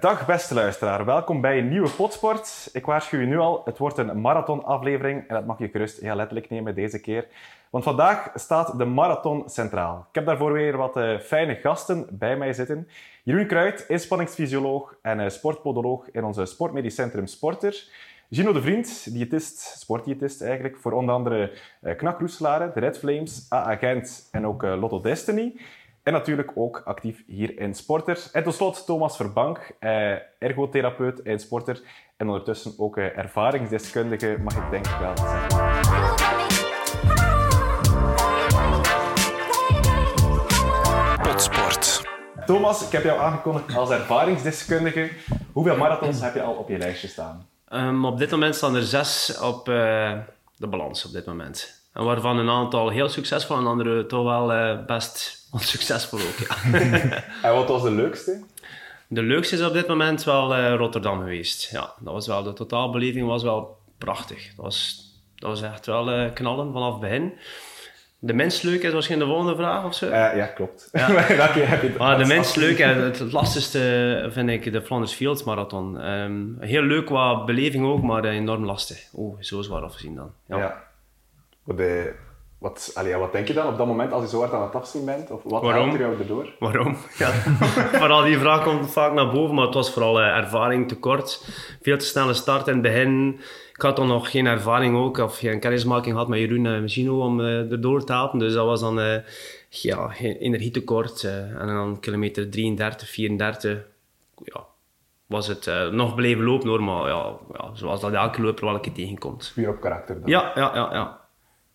Dag beste luisteraar, welkom bij een nieuwe Potsport. Ik waarschuw je nu al, het wordt een marathonaflevering en dat mag je gerust heel letterlijk nemen deze keer. Want vandaag staat de marathon centraal. Ik heb daarvoor weer wat uh, fijne gasten bij mij zitten. Jeroen Kruid, inspanningsfysioloog en uh, sportpodoloog in onze Sportmedisch Centrum Sporter. Gino de Vriend, diëtist, sportdiëtist eigenlijk, voor onder andere uh, Knak de Red Flames, AA Gent en ook Lotto Destiny. En natuurlijk ook actief hier in Sporter. En tot slot Thomas Verbank, eh, ergotherapeut en sporter. En ondertussen ook eh, ervaringsdeskundige, mag ik denk ik wel zeggen. Potsport. Thomas, ik heb jou aangekondigd als ervaringsdeskundige. Hoeveel marathons heb je al op je lijstje staan? Um, op dit moment staan er zes op uh, de balans op dit moment. En waarvan een aantal heel succesvol en andere toch wel uh, best succesvol ook, ja. en wat was de leukste? De leukste is op dit moment wel uh, Rotterdam geweest. Ja, dat was wel, de totaalbeleving was wel prachtig. Dat was, dat was echt wel uh, knallen vanaf het begin. De minst leuk is misschien de volgende vraag of zo? Uh, ja, klopt. Ja. Heb je ah, de minst leuk en het lastigste vind ik de Flanders Fields Marathon. Um, heel leuk qua beleving ook, maar enorm lastig. Oeh, zo zwaar afgezien dan. Ja. ja. De, wat, allee, wat denk je dan op dat moment als je zo hard aan het afzien bent? Of wat Waarom? er jou erdoor? Waarom? Ja. vooral die vraag komt vaak naar boven, maar het was vooral uh, ervaring tekort. Veel te snelle start in het begin. Ik had dan nog geen ervaring ook, of geen kennismaking gehad met Jeroen en Machino om uh, erdoor te helpen. Dus dat was dan uh, ja, energietekort. en dan kilometer 33, 34, ja, was het nog blijven lopen normaal. Ja, ja, zoals dat elke loper wel een keer tegenkomt. Puur op karakter dan? Ja, ja, ja. ja.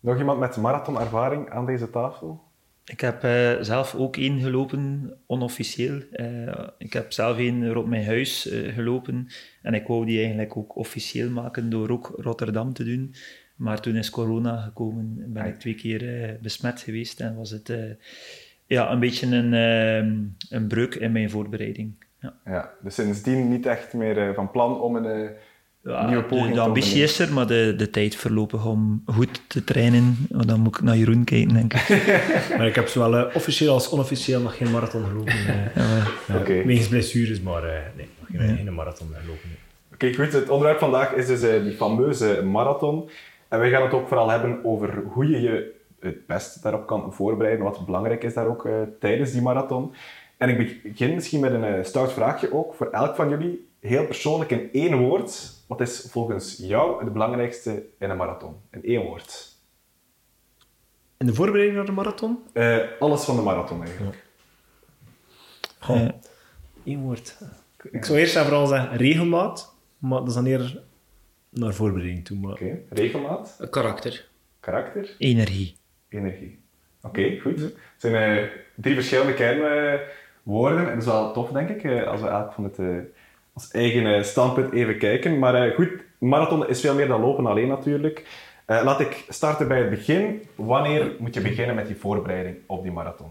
Nog iemand met marathonervaring aan deze tafel? Ik heb uh, zelf ook één gelopen, onofficieel. Uh, ik heb zelf één rond mijn huis uh, gelopen. En ik wou die eigenlijk ook officieel maken door ook Rotterdam te doen. Maar toen is corona gekomen, ben ik twee keer besmet geweest. En was het ja, een beetje een, een breuk in mijn voorbereiding. Ja. ja, dus sindsdien niet echt meer van plan om een ja, de, de, ambitie is er, maar de, de tijd voorlopig om goed te trainen. Dan moet ik naar Jeroen kijken, denk ik. maar ik heb zowel uh, officieel als onofficieel nog geen marathon gelopen. Uh, ja, okay. Wegens blessures, maar uh, nee, nog geen, geen marathon gelopen. Oké, okay, goed. Het onderwerp vandaag is dus die fameuze marathon. En wij gaan het ook vooral hebben over hoe je je het best daarop kan voorbereiden. Wat belangrijk is daar ook tijdens die marathon. En ik begin misschien met een stout vraagje ook voor elk van jullie. Heel persoonlijk in één woord wat is volgens jou het belangrijkste in een marathon? In één woord. In de voorbereiding naar de marathon? Uh, alles van de marathon eigenlijk. Ja. Goh, Eén woord. Ik zou eerst en vooral zeggen regelmaat, maar dat is dan eerder naar voorbereiding toe. Maar... Oké, regelmaat. Karakter. Karakter. Energie. Energie. Oké, goed. Het zijn uh, drie verschillende kernwoorden en dat is wel tof, denk ik, uh, als we elk van het als eigen eh, standpunt even kijken. Maar uh, goed, marathon is veel meer dan lopen alleen natuurlijk. Uh, laat ik starten bij het begin. Wanneer moet je beginnen met die voorbereiding op die marathon?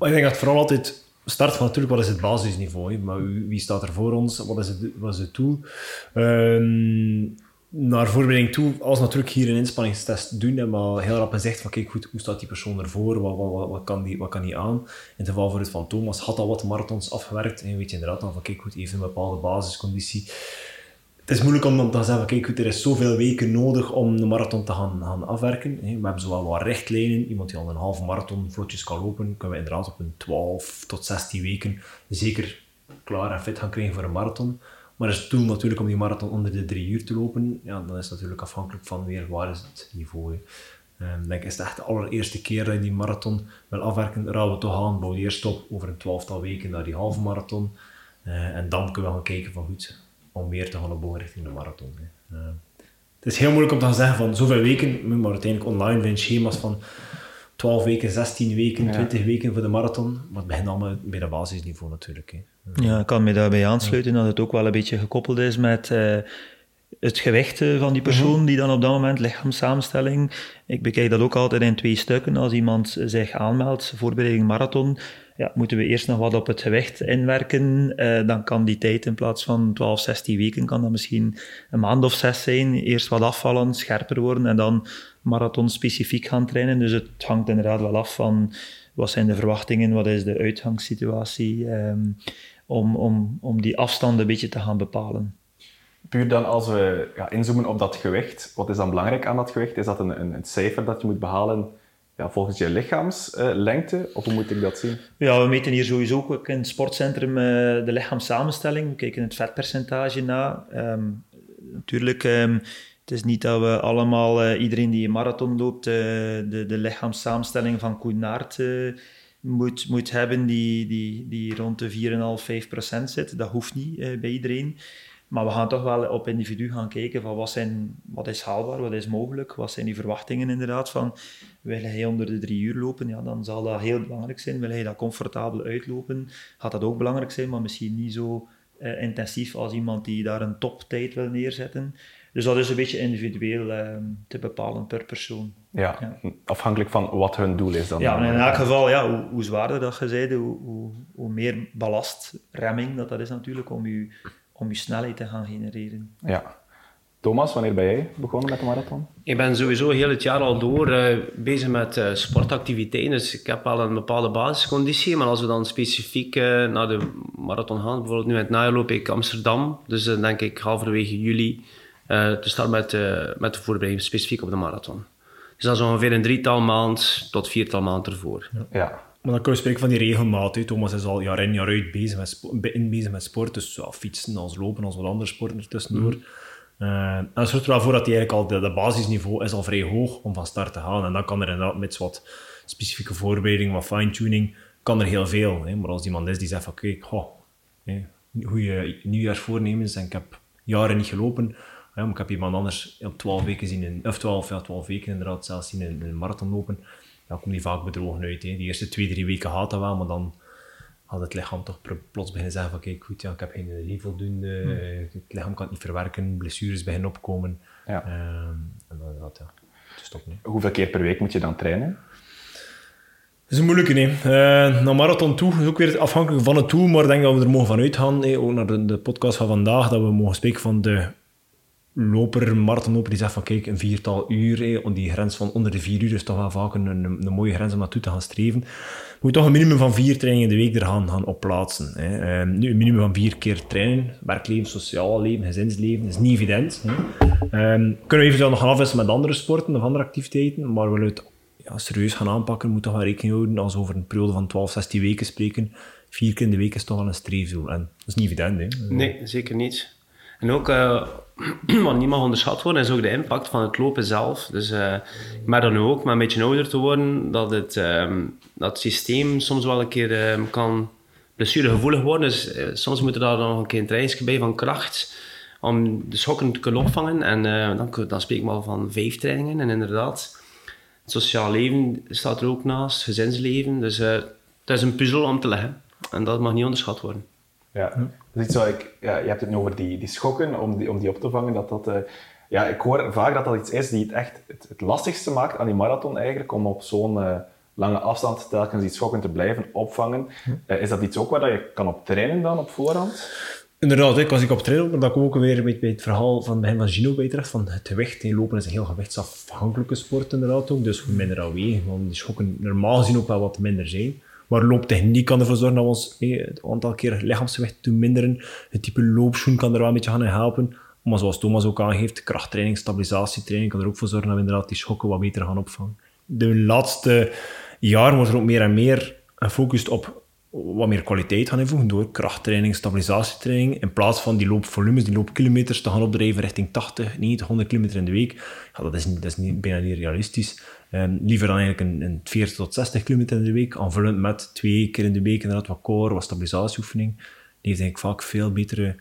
Ik denk dat vooral altijd start van natuurlijk wat is het basisniveau. Maar wie staat er voor ons? Wat is het, wat is het doel? Ehm, naar voorbereiding toe, als natuurlijk hier een inspanningstest doen en maar heel rap gezegd van kijk goed, hoe staat die persoon ervoor, wat, wat, wat, kan, die, wat kan die aan? In het geval voor het van Thomas had al wat marathons afgewerkt en weet je inderdaad dan van kijk goed, heeft een bepaalde basisconditie. Het is moeilijk om dan te zeggen van kijk goed, er is zoveel weken nodig om de marathon te gaan, gaan afwerken. We hebben zowel wat richtlijnen, iemand die al een halve marathon vlotjes kan lopen, kunnen we inderdaad op een 12 tot 16 weken zeker klaar en fit gaan krijgen voor een marathon. Maar is het doel natuurlijk om die marathon onder de drie uur te lopen, ja, dan is het natuurlijk afhankelijk van weer waar is het niveau. Hè. Um, denk, is het echt de allereerste keer dat je die marathon wil afwerken, raden we toch aan, bouw eerst op over een twaalftal weken naar die halve marathon. Uh, en dan kunnen we gaan kijken van goed, om meer te gaan opbouwen richting de marathon. Uh, het is heel moeilijk om te gaan zeggen van zoveel weken, maar uiteindelijk online vind schema's van 12 weken, 16 weken, 20 weken voor de marathon. Maar het begint allemaal bij de basisniveau natuurlijk. Hè. Ja, ik kan me daarbij aansluiten dat het ook wel een beetje gekoppeld is met uh, het gewicht eh, van die persoon mhm. die dan op dat moment, lichaamssamenstelling. Ik bekijk dat ook altijd in twee stukken. Als iemand zich aanmeldt, voorbereiding marathon, ja, moeten we eerst nog wat op het gewicht inwerken. Uh, dan kan die tijd in plaats van 12, 16 weken, kan dat misschien een maand of zes zijn. Eerst wat afvallen, scherper worden en dan marathon specifiek gaan trainen. Dus het hangt inderdaad wel af van wat zijn de verwachtingen, wat is de uitgangssituatie. Um, om, om, om die afstand een beetje te gaan bepalen. Puur dan als we ja, inzoomen op dat gewicht, wat is dan belangrijk aan dat gewicht? Is dat een, een, een cijfer dat je moet behalen ja, volgens je lichaamslengte? of hoe moet ik dat zien? Ja, we meten hier sowieso ook in het sportcentrum uh, de lichaamssamenstelling. We kijken het vetpercentage na. Um, natuurlijk, um, het is niet dat we allemaal, uh, iedereen die een marathon loopt, uh, de, de lichaamssamenstelling van Koen Naert moet, moet hebben die, die, die rond de 4,5-5% zit. Dat hoeft niet bij iedereen. Maar we gaan toch wel op individu gaan kijken van wat, zijn, wat is haalbaar, wat is mogelijk, wat zijn die verwachtingen inderdaad van wil hij onder de drie uur lopen, ja, dan zal dat heel belangrijk zijn. Wil hij dat comfortabel uitlopen, gaat dat ook belangrijk zijn, maar misschien niet zo intensief als iemand die daar een toptijd wil neerzetten. Dus dat is een beetje individueel uh, te bepalen per persoon. Ja, ja, afhankelijk van wat hun doel is dan. Ja, in elk geval, ja, hoe, hoe zwaarder dat je hoe, hoe, hoe meer ballastremming dat dat is natuurlijk om je om je snelheid te gaan genereren. Ja. Thomas, wanneer ben jij begonnen met de marathon? Ik ben sowieso heel het jaar al door uh, bezig met uh, sportactiviteiten. Dus ik heb al een bepaalde basisconditie. Maar als we dan specifiek uh, naar de marathon gaan, bijvoorbeeld nu in het najaar loop ik Amsterdam. Dus dan denk ik halverwege juli te starten met, met de voorbereiding specifiek op de marathon. Dus dat is ongeveer een drietal maand tot viertal maand ervoor. Ja. ja. Maar dan kun je spreken van die regelmaat. Thomas is al jaar in jaar uit bezig met, in bezig met sport. Dus ja, fietsen als lopen, als wat andere sporten ertussendoor. Mm. Uh, en dat zorgt er wel voor dat hij eigenlijk al de, de, basisniveau is al vrij hoog om van start te gaan. En dan kan er inderdaad met wat specifieke voorbereiding, wat fine-tuning, kan er heel veel. Hè. Maar als iemand is die zegt van kijk, okay, goede nieuwjaarsvoornemens en ik heb jaren niet gelopen, ja, ik heb iemand anders op 12 weken zien, in, of 12, ja, 12 weken inderdaad zelfs zien in, in een marathon lopen dan komt die vaak bedrogen uit. Hè. Die eerste twee, drie weken gaat dat wel, maar dan had het lichaam toch plots beginnen zeggen van kijk goed, ja, ik heb geen energie voldoende, hmm. Het lichaam kan het niet verwerken, blessures beginnen opkomen. Ja. Uh, en dan gaat ja, stoppen. Hoeveel keer per week moet je dan trainen? Dat is een moeilijke. nee. Uh, naar marathon toe is ook weer afhankelijk van het doel, maar ik denk dat we er mogen van uitgaan. Hè. Ook naar de, de, podcast van vandaag, dat we mogen spreken van de loper, marathonloper, die zegt van kijk, een viertal uur, hé, die grens van onder de vier uur is toch wel vaak een, een, een mooie grens om naartoe te gaan streven. Moet toch een minimum van vier trainingen in de week er gaan, gaan opplaatsen. Hè. Um, nu, een minimum van vier keer trainen, werkleven, sociaal leven, gezinsleven, dat is niet evident. Hè. Um, kunnen we eventueel nog gaan afwisselen met andere sporten of andere activiteiten, maar we het ja, serieus gaan aanpakken, moet toch wel rekening houden als we over een periode van 12, 16 weken spreken. Vier keer in de week is toch wel een streefdoel. En dat is niet evident. Hè. Nee, zeker niet. En ook, uh, wat niet mag onderschat worden, is ook de impact van het lopen zelf. Dus uh, ik merk dan nu ook, met een beetje ouder te worden, dat het, um, dat systeem soms wel een keer um, kan blessuregevoelig worden. Dus uh, soms moet er daar nog een keer een trainingsje bij van kracht om de schokken te kunnen opvangen. En dan, dan spreek ik maar van vijf trainingen. En inderdaad, het sociaal leven staat er ook naast, gezinsleven. Dus het is een puzzel om te leggen. En dat mag niet onderschat worden. Ja, dus iets ik, ja, je hebt het nu over die, die schokken, om die, om die op te vangen. Dat dat, uh, ja, ik hoor vaak dat dat iets is die het echt het, het lastigste maakt aan die marathon eigenlijk, om op zo'n uh, lange afstand telkens die schokken te blijven opvangen. Uh, is dat iets ook waar dat je kan op trainen dan op voorhand? Inderdaad, als ik op trainen, dan kom ik ook weer bij, bij het verhaal van begin van Gino bij terecht, van het gewicht. Lopen is een heel gewichtsafhankelijke sport inderdaad ook, dus hoe minder dat wegen, want die schokken normaal gezien ook wel wat minder zijn. Maar looptechniek kan ervoor zorgen dat we ons het aantal keer lichaamsgewicht doen minderen. Het type loopschoen kan er wel een beetje gaan helpen. Maar zoals Thomas ook aangeeft, krachttraining, stabilisatietraining kan er ook voor zorgen dat we inderdaad die schokken wat beter gaan opvangen. De laatste jaren wordt er ook meer en meer gefocust op wat meer kwaliteit gaan invoegen door krachttraining, stabilisatietraining, in plaats van die loopvolumes, die loopkilometers te gaan opdrijven richting 80, 90, 100 kilometer in de week. Ja, dat is, niet, dat is bijna niet realistisch. Um, liever dan eigenlijk een, een 40 tot 60 kilometer in de week, aanvullend met twee keer in de week inderdaad wat core, wat stabilisatieoefening. Die heeft eigenlijk vaak veel betere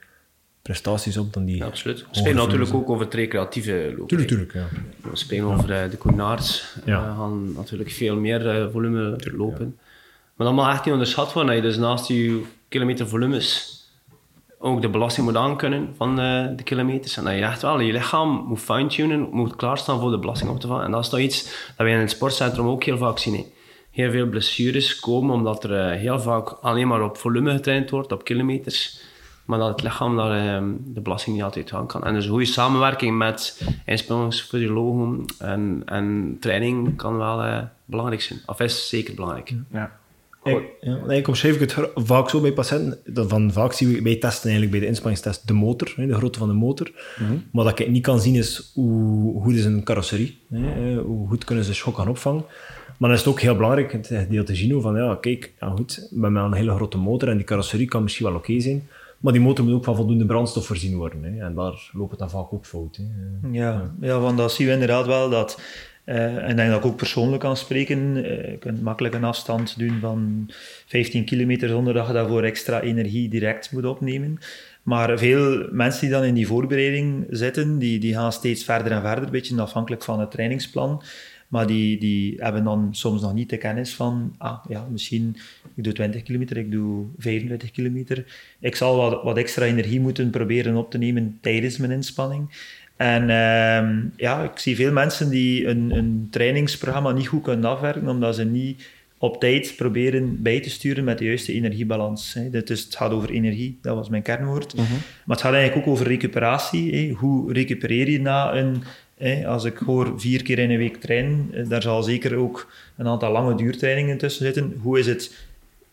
prestaties op dan die... Ja, absoluut. We spelen natuurlijk ook over het recreatieve lopen. Tuurlijk, tuurlijk, ja. We spelen over uh, de Koenaerts. Ja. We gaan natuurlijk veel meer uh, volume lopen. Maar dat mag echt niet onderschat worden, dat je dus naast je kilometervolumes ook de belasting moet aankunnen van uh, de kilometers. En dat je echt wel je lichaam moet fine-tunen, moet klaarstaan voor de belasting op te vangen. En dat is toch iets dat wij in het sportcentrum ook heel vaak zien. Heel veel blessures komen omdat er uh, heel vaak alleen maar op volume getraind wordt, op kilometers. Maar dat het lichaam daar uh, de belasting niet altijd aan kan. En dus een goede samenwerking met inspanningsfysiologen en, en training kan wel belangrijk zijn. Of is zeker belangrijk. Ja Ik, ja, eigenlijk omschrijf ik het vaak zo bij patiënten. Dat van vaak zien we bij testen, eigenlijk bij de inspanningstest, de motor, de grootte van de motor. Maar dat ik niet kan zien is hoe goed is een carrosserie. Hoe goed kunnen ze schok gaan opvangen. Maar dan is het ook heel belangrijk, het deel te zien van, ja, kijk, ja, goed, we hebben een hele grote motor en die carrosserie kan misschien wel oké zijn. Maar die motor moet ook van voldoende brandstof voorzien worden. Hè, en daar loopt het dan vaak ook fout. Hè. Ja, ja, want dat zien we inderdaad wel dat en ik denk dat ik ook persoonlijk kan spreken. Uh, je kunt makkelijk een afstand doen van 15 kilometer zonder dat je daarvoor extra energie direct moet opnemen. Maar veel mensen die dan in die voorbereiding zitten, die, die gaan steeds verder en verder, een beetje afhankelijk van het trainingsplan. Maar die, die hebben dan soms nog niet de kennis van, ah ja, misschien ik doe 20 kilometer, ik doe 25 kilometer. Ik zal wat, wat extra energie moeten proberen op te nemen tijdens mijn inspanning. En uh, ja, ik zie veel mensen die een, een trainingsprogramma niet goed kunnen afwerken, omdat ze niet op tijd proberen bij te sturen met de juiste energiebalans. Hè. Dus het gaat over energie, dat was mijn kernwoord. Mhm. Maar het gaat eigenlijk ook over recuperatie. Hè. Hoe recupereer je na een... Hè, als ik hoor vier keer in een week trainen, daar zal zeker ook een aantal lange duurtrainingen tussen zitten. Hoe is het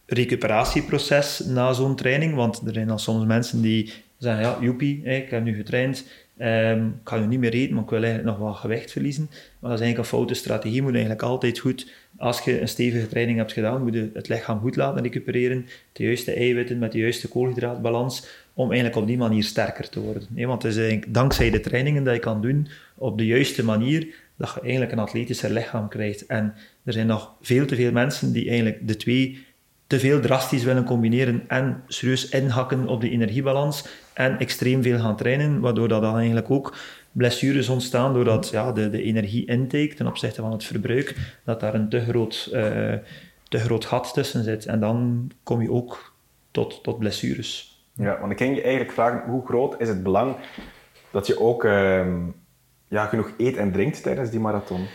recuperatieproces na zo'n training? Want er zijn dan soms mensen die zeggen, ja, joepie, ik heb nu getraind, Um, ik ga nu niet meer eten, maar ik wil eigenlijk nog wat gewicht verliezen. Maar dat is eigenlijk een foute strategie. Moet eigenlijk altijd goed, als je een stevige training hebt gedaan, moet je het lichaam goed laten recupereren. De juiste eiwitten met de juiste koolhydraatbalans, om eigenlijk op die manier sterker te worden. Want het is eigenlijk dankzij de trainingen dat je kan doen op de juiste manier, dat je eigenlijk een atletischer lichaam krijgt. En er zijn nog veel te veel mensen die eigenlijk de twee te veel drastisch willen combineren en serieus inhakken op de energiebalans en extreem veel gaan trainen, waardoor dat dan eigenlijk ook blessures ontstaan doordat ja, de, de energie-intake ten opzichte van het verbruik, dat daar een te groot, uh, te groot gat tussen zit. En dan kom je ook tot, tot blessures. Ja, want ik ging je eigenlijk vragen, hoe groot is het belang dat je ook uh, ja, genoeg eet en drinkt tijdens die marathon?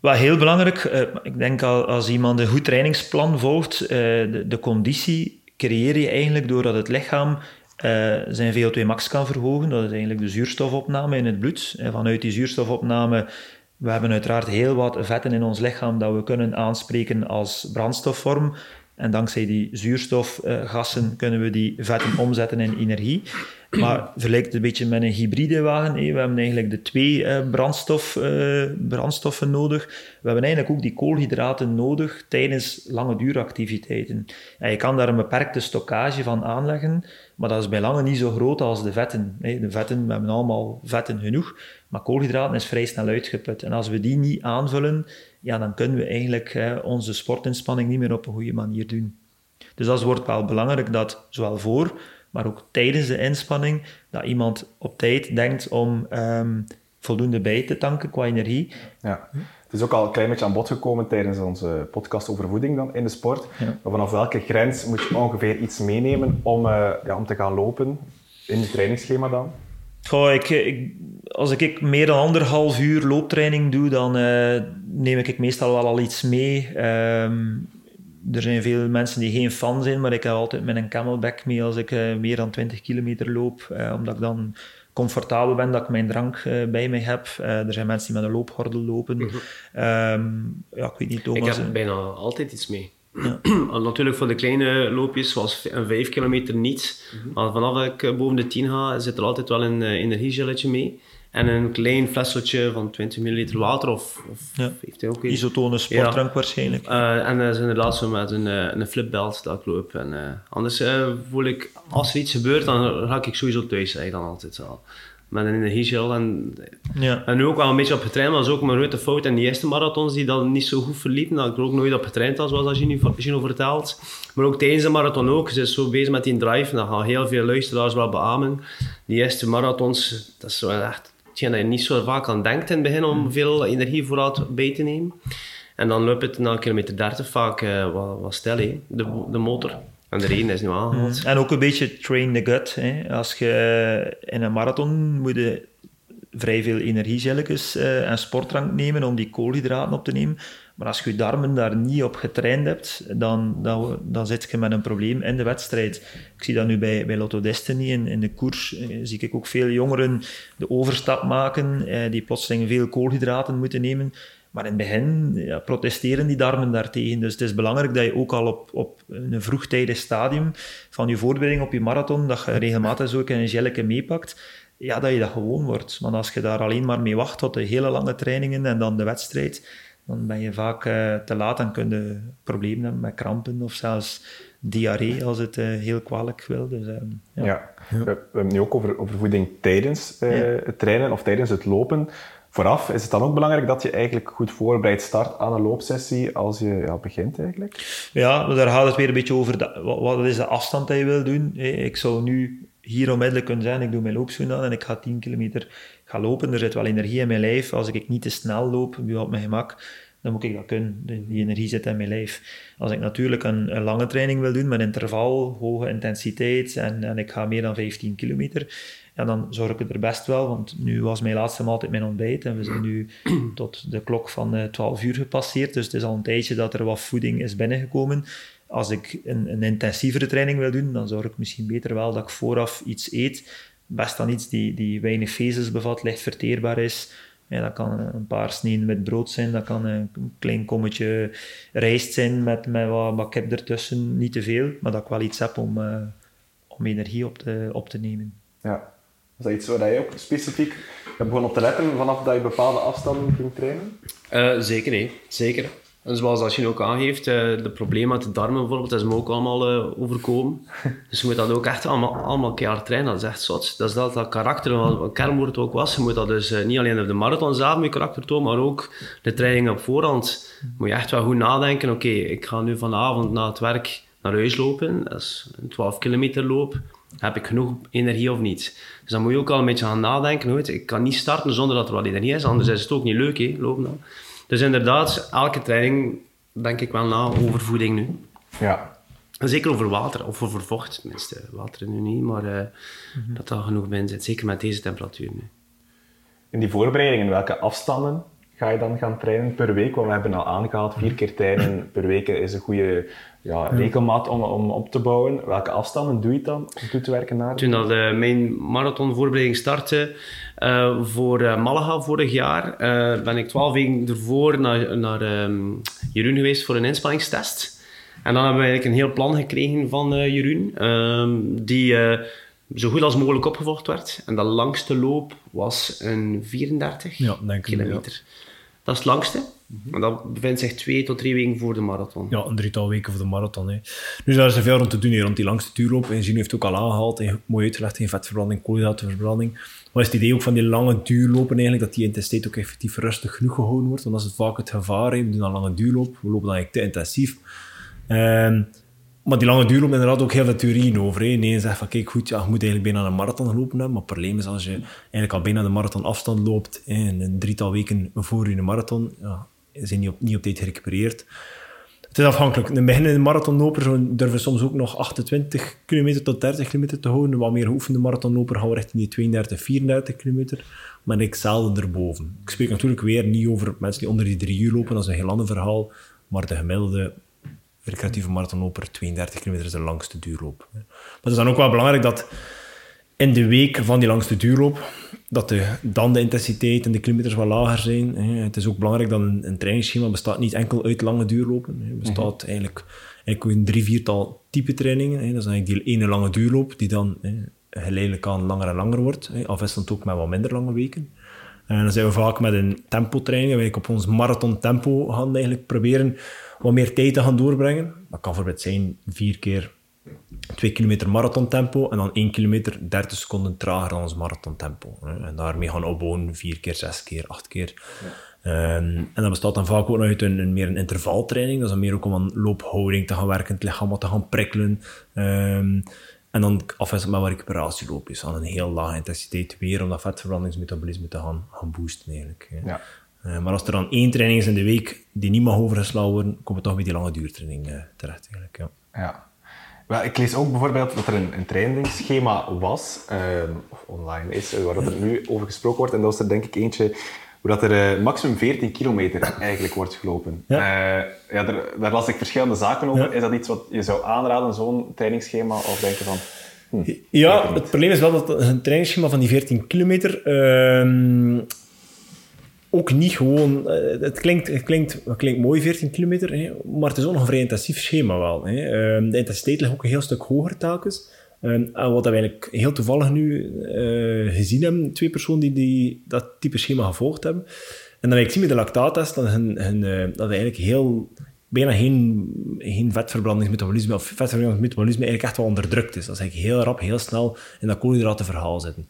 Wat heel belangrijk, uh, ik denk als iemand een goed trainingsplan volgt, uh, de, de, conditie creëer je eigenlijk doordat het lichaam uh, zijn VO2 max kan verhogen. Dat is eigenlijk de zuurstofopname in het bloed. En vanuit die zuurstofopname, we hebben uiteraard heel wat vetten in ons lichaam dat we kunnen aanspreken als brandstofvorm. En dankzij die zuurstofgassen kunnen we die vetten omzetten in energie. Maar vergelijkt het een beetje met een hybride wagen. We hebben eigenlijk de twee eh, brandstof, eh, brandstoffen nodig. We hebben eigenlijk ook die koolhydraten nodig tijdens lange duuractiviteiten. En je kan daar een beperkte stockage van aanleggen, maar dat is bij lange niet zo groot als de vetten. De vetten, we hebben allemaal vetten genoeg, maar koolhydraten is vrij snel uitgeput. En als we die niet aanvullen, ja, dan kunnen we eigenlijk onze sportinspanning niet meer op een goede manier doen. Dus dat wordt wel belangrijk dat zowel voor maar ook tijdens de inspanning, dat iemand op tijd denkt om um, voldoende bij te tanken qua energie. Ja. Het is ook al een klein beetje aan bod gekomen tijdens onze podcast over voeding dan in de sport. Ja. Vanaf welke grens moet je ongeveer iets meenemen om, uh, ja, om te gaan lopen in je trainingsschema dan? Goh, ik, ik, als ik meer dan anderhalf uur looptraining doe, dan uh, neem ik meestal wel al iets mee. Um, er zijn veel mensen die geen fan zijn, maar ik heb altijd met een camelback mee als ik uh, meer dan 20 kilometer loop, uh, omdat ik dan comfortabel ben dat ik mijn drank uh, bij mij heb. er zijn mensen die met een loophordel lopen. Mm -hmm. um, ja, ik weet niet, Thomas. Ik heb bijna altijd iets mee. Ja. Natuurlijk voor de kleine loopjes, zoals een 5 kilometer niet. Mm -hmm. Maar vanaf ik boven de 10 ga, zit er altijd wel een energiegelletje mee. En een klein flesje van 20 ml water of, of ja. ook Isotone sportdrank waarschijnlijk. Uh, en dat is inderdaad zo met een, uh, een flipbelt dat ik loop. En, uh, anders voel ik, als er iets gebeurt, dan ga ik sowieso thuis eigenlijk dan altijd al. Met een energiegel. En, ja. en nu ook wel een beetje op getraind, maar dat is ook mijn grote fout in die eerste marathons die dan niet zo goed verliepen. Dat ik er ook nooit op getraind was, zoals Gino vertelt. Maar ook tijdens de marathon ook. Ze is zo bezig met die drive. En dan gaan heel veel luisteraars wel beamen. Die eerste marathons, dat is zo echt hetgeen dat je niet zo vaak aan denkt in het begin om mm. veel energie vooruit bij te nemen. En dan loopt het na kilometer 30 vaak uh, wat, wat stil, de, de motor. En de reden is nu aangehaald. Mm. En ook een beetje train the gut. Hè. Als je in een marathon moet je vrij veel energiegelletjes uh, en sportdrank nemen om die koolhydraten op te nemen. Maar als je je darmen daar niet op getraind hebt, dan, dan, dan zit je met een probleem in de wedstrijd. Ik zie dat nu bij, bij Lotto Destiny in, in de koers. Eh, zie ik ook veel jongeren de overstap maken, eh, die plotseling veel koolhydraten moeten nemen. Maar in het begin ja, protesteren die darmen daartegen. Dus het is belangrijk dat je ook al op, op een vroegtijdig stadium van je voorbereiding op je marathon, dat je regelmatig zo een gelletje meepakt, ja, dat je dat gewoon wordt. Want als je daar alleen maar mee wacht tot de hele lange trainingen en dan de wedstrijd, dan ben je vaak uh, te laat en kun je problemen hebben met krampen of zelfs diarree als het uh, heel kwalijk wil. Dus, uh, ja. ja. We, hebben nu ook over, over voeding tijdens ja. het trainen of tijdens het lopen. Vooraf is het dan ook belangrijk dat je eigenlijk goed voorbereid start aan een loopsessie als je ja, begint eigenlijk? Ja, daar gaat het weer een beetje over de, wat, wat is de afstand die je wil doen. Ik zou nu hier onmiddellijk kunnen zijn, ik doe mijn loopschoen aan en ik ga 10 kilometer gaan lopen. Er zit wel energie in mijn lijf. Als ik niet te snel loop, nu op mijn gemak, dan moet ik dat kunnen. Die energie zit in mijn lijf. Als ik natuurlijk een, lange training wil doen met interval, hoge intensiteit en, en ik ga meer dan 15 kilometer, ja, dan zorg ik er best wel, want nu was mijn laatste maaltijd mijn ontbijt en we zijn nu tot de klok van 12 uur gepasseerd, dus het is al een tijdje dat er wat voeding is binnengekomen als ik een, een, intensievere training wil doen, dan zorg ik misschien beter wel dat ik vooraf iets eet. Best dan iets die, die weinig vezels bevat, licht verteerbaar is. Ja, dat kan een paar sneden met brood zijn, dat kan een klein kommetje rijst zijn met, met wat, wat kip ertussen. Niet te veel, maar dat ik wel iets heb om, uh, om energie op te, op te nemen. Ja. Is dat iets waar je ook specifiek hebt begonnen op te letten vanaf dat je bepaalde afstanden ging trainen? Uh, zeker, nee. Zeker. En zoals als je ook aangeeft, eh, de problemen met de darmen bijvoorbeeld, dat is me ook allemaal uh, overkomen. Dus je moet dat ook echt allemaal, allemaal keihard trainen, dat is echt zot. Dat is dat, dat karakter, wat een kernwoord ook was. Je moet dat dus niet alleen op de marathon zelf met karakter tonen, maar ook de training op voorhand. Moet je echt wel goed nadenken, oké, okay, ik ga nu vanavond na het werk naar huis lopen, dat is een 12 kilometer loop. Heb ik genoeg energie of niet? Dus dan moet je ook al een beetje gaan nadenken. Weet, ik kan niet starten zonder dat er wat energie is, anders is het ook niet leuk, hè, lopen dan. Dus inderdaad, elke training denk ik wel na over voeding nu. Ja. En zeker over water, of over vocht. Tenminste, water nu niet, maar uh, dat daar genoeg bij zit. Zeker met deze temperatuur nu. In die voorbereidingen, welke afstanden ga je dan gaan trainen per week? Want we hebben al aangehaald, vier keer trainen per week is een goede ja, regelmaat om, om op te bouwen. Welke afstanden doe je dan om toe te werken naar? Toen dat uh, mijn marathonvoorbereiding startte uh, voor uh, Malaga vorig jaar, ben ik twaalf weken ervoor naar, naar um, Jeroen geweest voor een inspanningstest. En dan hebben we eigenlijk een heel plan gekregen van Jeroen, um, die zo goed als mogelijk opgevolgd werd. En de langste loop was een 34 ja, denk kilometer. Ja. Dat is het langste. Maar dat bevindt zich twee tot drie weken voor de marathon. Ja, een drietal weken voor de marathon. Hè. Dus daar is er veel rond te doen, hier, rond die langste duurloop. En Gino heeft ook al aangehaald, hè, mooi uitgelegd, geen vetverbranding, koolhydratenverbranding. Maar is het idee ook van die lange duurlopen eigenlijk, dat die intensiteit ook effectief rustig genoeg gehouden wordt? Want dat is vaak het gevaar. Hè. We doen een lange duurloop, we lopen dan eigenlijk te intensief. Um, maar die lange duurloop inderdaad ook heel veel theorieën over. Nee, zegt van kijk goed, ja, je moet eigenlijk bijna een marathon hebben. Maar het probleem is als je eigenlijk al bijna de marathon afstand loopt en een drietal weken voor je marathon, ja, zijn niet op, niet op tijd gerecupereerd. Het is afhankelijk. Een beginnende marathonloper durven soms ook nog 28 km tot 30 km te houden. Een wat meer geoefende marathonloper gaan we richting die 32, 34 km. Maar ik zelden erboven. Ik spreek natuurlijk weer niet over mensen die onder die drie uur lopen. Dat is een heel ander verhaal. Maar de gemiddelde recreatieve marathonloper 32 kilometer is de langste duurloop. Maar het is dan ook wel belangrijk dat in de week van die langste duurloop, dat de, dan de intensiteit en de kilometers wat lager zijn. Het is ook belangrijk dat een, een trainingsschema bestaat niet enkel uit lange duurlopen. Het bestaat mhm. eigenlijk, eigenlijk een drie, viertal type trainingen. Dat is eigenlijk die ene lange duurloop, die dan geleidelijk aan langer en langer wordt. Afwisselend ook met wat minder lange weken. En dan zijn we vaak met een tempotraining, waar ik op ons marathon tempo gaan eigenlijk proberen wat meer tijd te gaan doorbrengen. Dat kan bijvoorbeeld zijn vier keer 2 kilometer marathontempo en dan 1 kilometer 30 seconden trager dan ons marathontempo. En daarmee gaan opbouwen 4 keer, 6 keer, 8 keer. Ja. Um, en dat bestaat dan vaak ook nog uit een, een, meer een intervaltraining. Dat is dan meer ook om aan loophouding te gaan werken, het lichaam wat te gaan prikkelen. Um, en dan afwisselen met wat recuperatieloopjes aan een heel lage intensiteit weer om dat vetverbrandingsmetabolisme te gaan, gaan boosten eigenlijk. Ja. Uh, maar als er dan één training is in de week die niet mag overgeslagen worden, komen we toch bij die lange duurtraining uh, terecht eigenlijk. Ja. ja. Wel, ik lees ook bijvoorbeeld dat er een, een trainingsschema was, uh, of online is, waar dat er nu over gesproken wordt. En dat was er denk ik eentje hoe dat er maximum 14 kilometer eigenlijk wordt gelopen. Ja. ja, daar, daar, las ik verschillende zaken over. Is dat iets wat je zou aanraden, zo'n trainingsschema? Of denk je van... Hm, ja, het probleem is wel dat een trainingsschema van die 14 kilometer... Ehm, ook niet gewoon... eh, het, klinkt, het, klinkt, het klinkt mooi, 14 kilometer, hè, maar het is ook nog een vrij intensief schema wel. Hè. Ehm, de intensiteit ligt ook een heel stuk hoger telkens. Ehm, en wat we eigenlijk heel toevallig nu eh, gezien hebben, twee personen die, die dat type schema gevolgd hebben. En dan ik zien met de lactaattest dat, hun, hun, eh, dat eigenlijk heel, bijna geen, geen vetverbrandingsmetabolisme of vetverbrandingsmetabolisme eigenlijk echt wel onderdrukt is. Dat is eigenlijk heel rap, heel snel in dat koolhydratenverhaal zitten.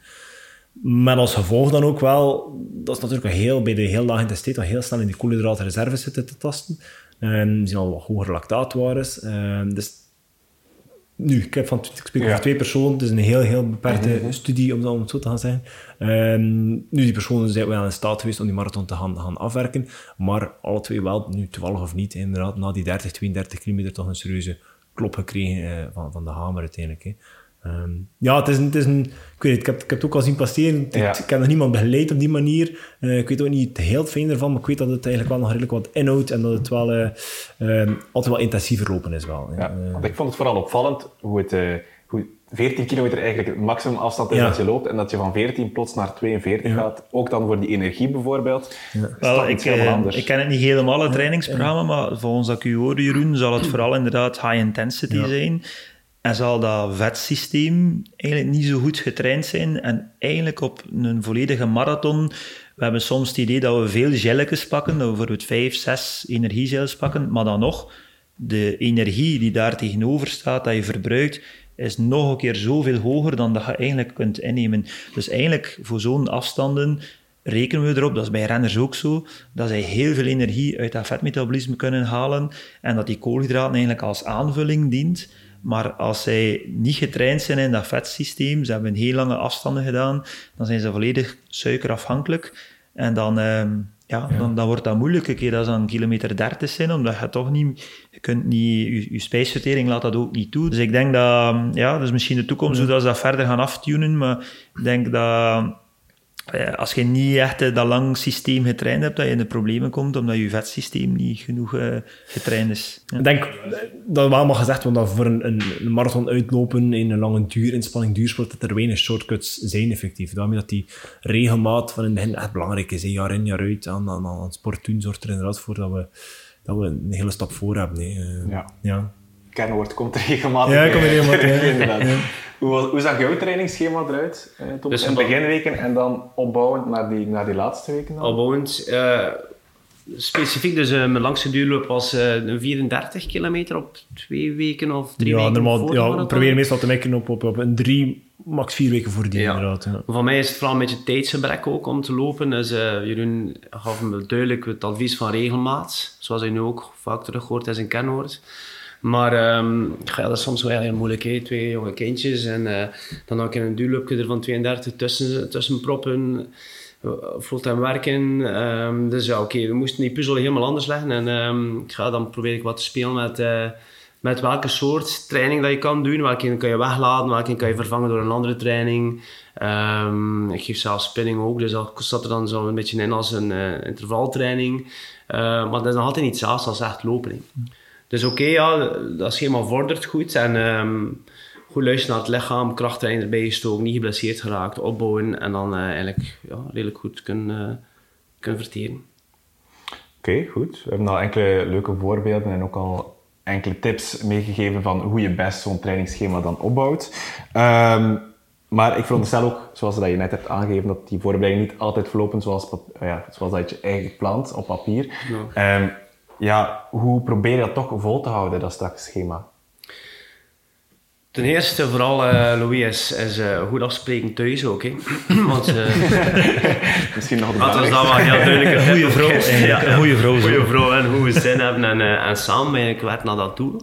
Met als gevolg dan ook wel, dat is natuurlijk heel, bij de heel lage intensiteit, heel snel in die koolhydratenreserves zitten te tasten. En we zien al wat hogere lactaatwaardes. Ehm, dus nu, ik, heb van, ik spreek Ja. over twee personen, het is een heel, heel beperkte studie, om, dat- om het zo te gaan zeggen. Ehm, nu, die personen zijn wel in staat geweest om die marathon te gaan, gaan afwerken, maar alle twee wel, nu toevallig of niet, inderdaad, na die 30, 32 kilometer toch een serieuze klop gekregen eh, van, van de hamer uiteindelijk. Hè. Ehm, ja, het is, een, het is een... Ik weet het, ik heb, ik heb het ook al zien passeren. Ik, Ja. ik heb nog niemand begeleid op die manier. Eh, ik weet ook niet heel fijn ervan, maar ik weet dat het eigenlijk wel nog redelijk wat inhoudt en dat het wel eh, ehm, altijd wel intensiever lopen is wel. Ja, Eh, want ik vond het vooral opvallend hoe het... eh, hoe 14 kilometer eigenlijk het maximum afstand is Ja. dat je loopt en dat je van 14 plots naar 42 gaat. Ook dan voor die energie bijvoorbeeld. Is dat Wel, ik, iets helemaal anders. ik ken het niet helemaal, het trainingsprogramma, maar volgens dat ik u hoorde, Jeroen, zal het vooral inderdaad high intensity Ja. zijn. En zal dat vetsysteem eigenlijk niet zo goed getraind zijn. En eigenlijk op een volledige marathon, we hebben soms het idee dat we veel gelletjes pakken, dat we bijvoorbeeld vijf, zes energiegels pakken, maar dan nog, de energie die daar tegenover staat, dat je verbruikt, is nog een keer zoveel hoger dan dat je eigenlijk kunt innemen. Dus eigenlijk, voor zo'n afstanden, rekenen we erop, dat is bij renners ook zo, dat zij heel veel energie uit dat vetmetabolisme kunnen halen en dat die koolhydraten eigenlijk als aanvulling dient. Maar als zij niet getraind zijn in dat vetsysteem, ze hebben heel lange afstanden gedaan, dan zijn ze volledig suikerafhankelijk. En dan, ehm, ja, Dan, dan wordt dat moeilijk een keer dat ze aan kilometer 30 zijn, omdat je toch niet, je kunt niet, je, je spijsvertering laat dat ook niet toe. Dus ik denk dat, ja, dat is misschien de toekomst, hoe dat ze dat verder gaan aftunen, maar ik denk dat als je niet echt eh, dat lang systeem getraind hebt, dat je in de problemen komt, omdat je vetsysteem niet genoeg eh, getraind is. Ja. Ik denk eh, dat wel mag gezegd worden dat voor een, een, marathon uitlopen in een lange duurinspanning, duursport, dat er weinig shortcuts zijn effectief. Daarmee dat die regelmaat van in het begin echt belangrijk is. hè. Jaar in, jaar uit aan, aan, aan sport doen zorgt er inderdaad voor dat we, dat we een hele stap voor hebben. hè. Ja. ja. Kernwoord komt regelmatig Ja, komt er regelmatig, ja. Inderdaad. Ja. Hoe, was- hoe zag jouw trainingsschema eruit, eh, Tom? Dus in de beginweken en dan opbouwend naar die, naar die laatste weken dan? Opbouwend. eh, specifiek, dus eh, mijn langste duurloop was eh, een 34 kilometer op twee weken of drie Ja, weken normaal, voor ja, we proberen meestal te mikken op, op, op een drie, max vier weken voordien Ja. inderdaad. Ja. Voor mij is het vooral een beetje tijdsgebrek ook om te lopen. Dus eh, Jeroen gaf me duidelijk het advies van regelmaat. Zoals hij nu ook vaak terug hoort in zijn kernwoord. Maar ehm, ja, dat is soms wel heel moeilijk. Twee jonge kindjes en eh, dan ook in een duurloopje er van 32 tussen, tussen proppen. eh, Fulltime werken. Ehm, dus ja, oké, we moesten die puzzel helemaal anders leggen. En ja, dan probeer ik wat te spelen met, eh, met welke soort training dat je kan doen. Welke kan je wegladen, welke kan je vervangen door een andere training. Ik geef zelf spinning ook, dus dat zat er dan zo een beetje in als een intervaltraining. Maar dat is nog altijd niet zelfs als echt lopen. hè. Dus oké, ja, dat schema vordert goed. En ehm, goed luisteren naar het lichaam, krachttraining erbij gestoken, niet geblesseerd geraakt, opbouwen en dan eh, eigenlijk ja, redelijk goed kunnen, eh, kunnen verteren. Oké, goed. We hebben al enkele leuke voorbeelden en ook al enkele tips meegegeven van hoe je best zo'n trainingsschema dan opbouwt. Ehm, maar ik veronderstel ook, zoals dat je net hebt aangegeven, dat die voorbereidingen niet altijd verlopen zoals, ja, zoals dat je eigenlijk plant op papier. Ehm, ja, hoe probeer je dat toch vol te houden, dat straks schema? Ten eerste, vooral eh, Louis, is, is eh, goed afspreken thuis ook. Hè. Want eh, Misschien nog de dat was dan wel heel duidelijk. Een goede vrouw, eigenlijk. Een goede vrouw. Goede vrouw en hoe we zin hebben en, en samen eigenlijk werken naar dat doel.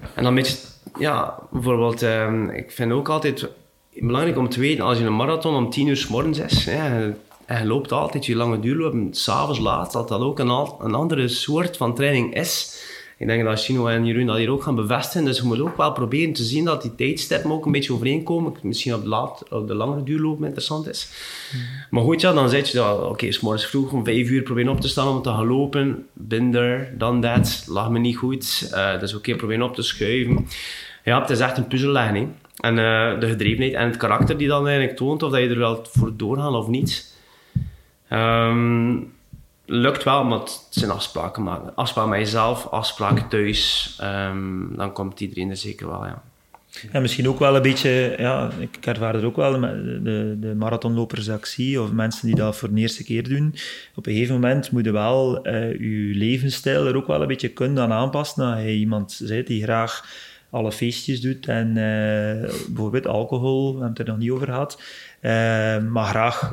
En dan een beetje, ja, bijvoorbeeld, ehm, ik vind ook altijd belangrijk om te weten, als je een marathon om 10 uur s morgens is, ja, en je loopt altijd je lange duurloop, s'avonds laat, dat dat ook een, een andere soort van training is. Ik denk dat Chino en Jeroen dat hier ook gaan bevestigen. Dus je moet ook wel proberen te zien dat die tijdstippen ook een beetje overeenkomen. Misschien op de, laat, op de langere duurloop interessant is. Maar goed, ja, dan zit je, ja, oké, s morgens vroeg om vijf uur proberen op te staan om te gaan lopen. Binder, dan dat, lag me niet goed. Eh dus oké, proberen op te schuiven. Ja, het is echt een puzzel leggen. hè. En eh, de gedrevenheid en het karakter die dan eigenlijk toont of dat je er wel voor doorgaat of niet. Ehm, lukt wel, maar het zijn afspraken maken. Afspraken met jezelf, afspraken thuis. Ehm, dan komt iedereen er zeker wel, ja. En misschien ook wel een beetje, ja, ik ervaar het ook wel, de, de, marathonlopers dat ik zie, of mensen die dat voor de eerste keer doen. Op een gegeven moment moet je wel je levensstijl er ook wel een beetje kunnen aan aanpassen. Dat je iemand bent die graag alle feestjes doet en uh, bijvoorbeeld alcohol, we hebben het er nog niet over gehad, uh, maar graag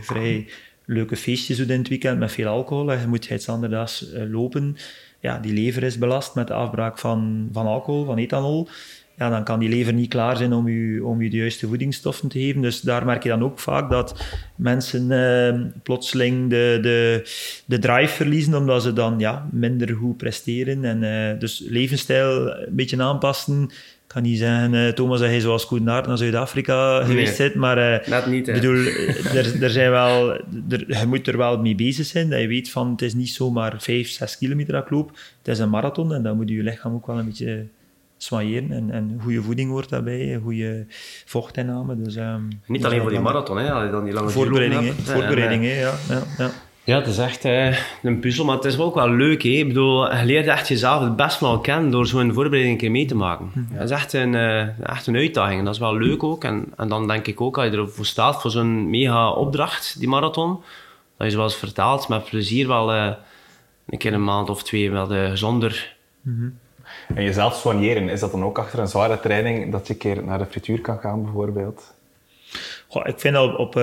vrij leuke feestjes doet in het weekend met veel alcohol. Je moet het standaardags lopen ja, die lever is belast met de afbraak van, van alcohol, van ethanol, ja, dan kan die lever niet klaar zijn om je, om je de juiste voedingsstoffen te geven. Dus daar merk je dan ook vaak dat mensen eh, plotseling de, de, de drive verliezen, omdat ze dan ja, minder goed presteren. En, uh, dus levensstijl een beetje aanpassen. Ik kan niet zeggen, uh, Thomas, dat je zoals Koen naar Zuid-Afrika geweest bent, maar niet, bedoel, er, er zijn wel, er, je moet er wel mee bezig zijn, dat je weet van het is niet zomaar 5, 6 kilometer dat ik loop, het is een marathon en dan moet je lichaam ook wel een beetje soigneren en, en goede voeding hoort daarbij, goede vochtinname. Dus, um, niet alleen voor die marathon, hè, dan die lange voorbereiding, voorbereiding, ja, ja, ja. Ja, het is echt uh, een puzzel, maar het is ook wel leuk. Hè? Ik bedoel, je leert echt jezelf het best wel kennen door zo'n voorbereiding een keer mee te maken. Mm Dat is echt een, uh, echt een uitdaging en dat is wel leuk ook. En, en dan denk ik ook, als je ervoor staat voor zo'n mega opdracht, die marathon, dat je zoals vertaald met plezier wel uh, een keer een maand of twee wel gezonder... Mm -hmm. En jezelf soigneren, is dat dan ook achter een zware training dat je een keer naar de frituur kan gaan bijvoorbeeld? Goh, ik vind dat op... op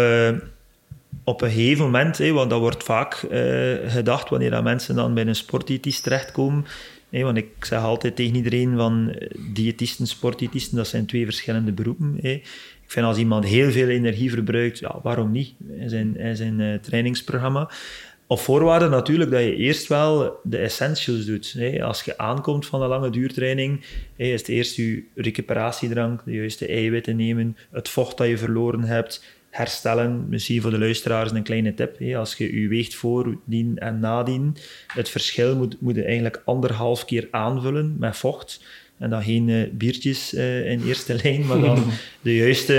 op een gegeven moment, want dat wordt vaak uh, gedacht wanneer dat mensen dan bij een sportdiëtist terechtkomen. Want ik zeg altijd tegen iedereen van eh, diëtisten, sportdiëtisten, dat zijn twee verschillende beroepen. Ik vind als iemand heel veel energie verbruikt, ja, waarom niet in zijn, in zijn uh, trainingsprogramma. Op voorwaarde natuurlijk dat je eerst wel de essentials doet. Als je aankomt van een lange duurtraining, is het eerst je recuperatiedrank, de juiste eiwitten nemen, het vocht dat je verloren hebt, herstellen. Misschien voor de luisteraars een kleine tip. Hè. Als je je weegt voordien en nadien, het verschil moet, moet je eigenlijk anderhalf keer aanvullen met vocht. En dan geen uh, biertjes uh, in eerste lijn, maar dan de juiste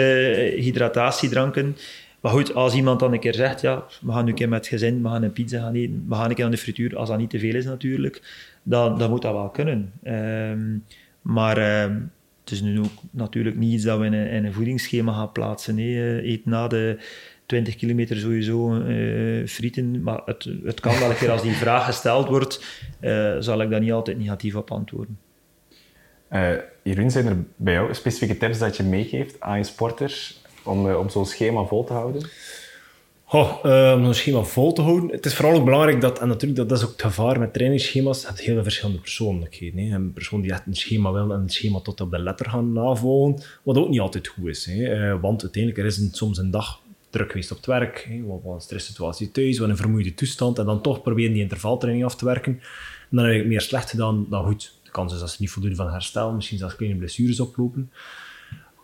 uh, hydratatiedranken. Maar goed, als iemand dan een keer zegt, ja, we gaan nu een keer met het gezin, we gaan een pizza gaan eten, we gaan een keer aan de frituur, als dat niet te veel is natuurlijk, dan, dan moet dat wel kunnen. Um, maar ehm, het is nu ook natuurlijk niet iets dat we in een, een voedingsschema gaan plaatsen. Nee. Eet na de 20 kilometer sowieso uh, frieten. Maar het, het kan wel een keer als die vraag gesteld wordt, uh, zal ik daar niet altijd negatief op antwoorden. Uh, Jeroen, zijn er bij jou specifieke tips dat je meegeeft aan je sporters om, om zo'n schema vol te houden? Oh, om een schema vol te houden. Het is vooral ook belangrijk dat, en natuurlijk dat, dat is ook het gevaar met trainingsschema's, het heel verschillende persoonlijkheden. Hè. Een persoon die echt een schema wil en een schema tot op de letter gaan navolgen, wat ook niet altijd goed is. Hè. Uh, want uiteindelijk er is een, soms een dag druk geweest op het werk, hè, wat, wat een stresssituatie thuis, wat een vermoeide toestand, en dan toch proberen die intervaltraining af te werken. En dan heb ik meer slecht gedaan dan goed. De kans is dat ze niet voldoende van herstel, misschien zelfs kleine blessures oplopen.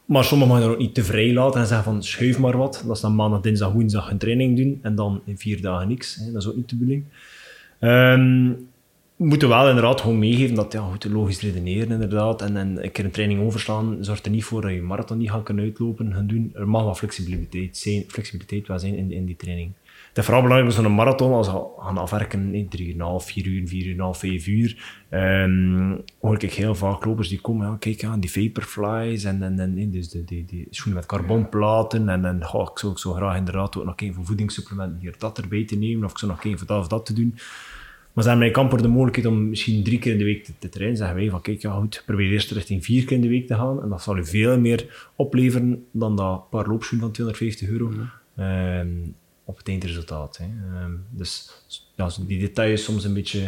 Maar sommigen gaan er ook niet te vrij laten en zeggen van schuif maar wat. Dat is dan maandag, dinsdag, woensdag een training doen en dan in vier dagen niks. Hè. Dat is ook niet de bedoeling. Um, we moeten wel inderdaad gewoon meegeven dat ja, goed logisch redeneren inderdaad. En, en een keer een training overslaan zorgt er niet voor dat je marathon niet gaat kunnen uitlopen, gaan doen. Er mag wel flexibiliteit, zijn, flexibiliteit wel zijn in, in die training. Het is vooral belangrijk dat zo'n marathon, als we gaan afwerken, 3,5, 4 uur, 4 uur, 5 uur, um, hoor ik heel vaak lopers die komen, ja, kijk aan die vaporflies en, en, en dus de, die, die schoenen met carbonplaten en, en oh, ik zou ook zo graag inderdaad ook nog een voor voedingssupplementen hier dat erbij te nemen of ik zou nog een voor dat of dat te doen. Maar ze hebben mij kamper de mogelijkheid om misschien drie keer in de week te, te trainen. Zeggen wij van, kijk, ja goed, probeer eerst richting vier keer in de week te gaan. En dat zal u veel meer opleveren dan dat paar loopschoenen van 250 euro. Ja. Um, op het eindresultaat. Hè. Um, dus ja, die details soms een beetje,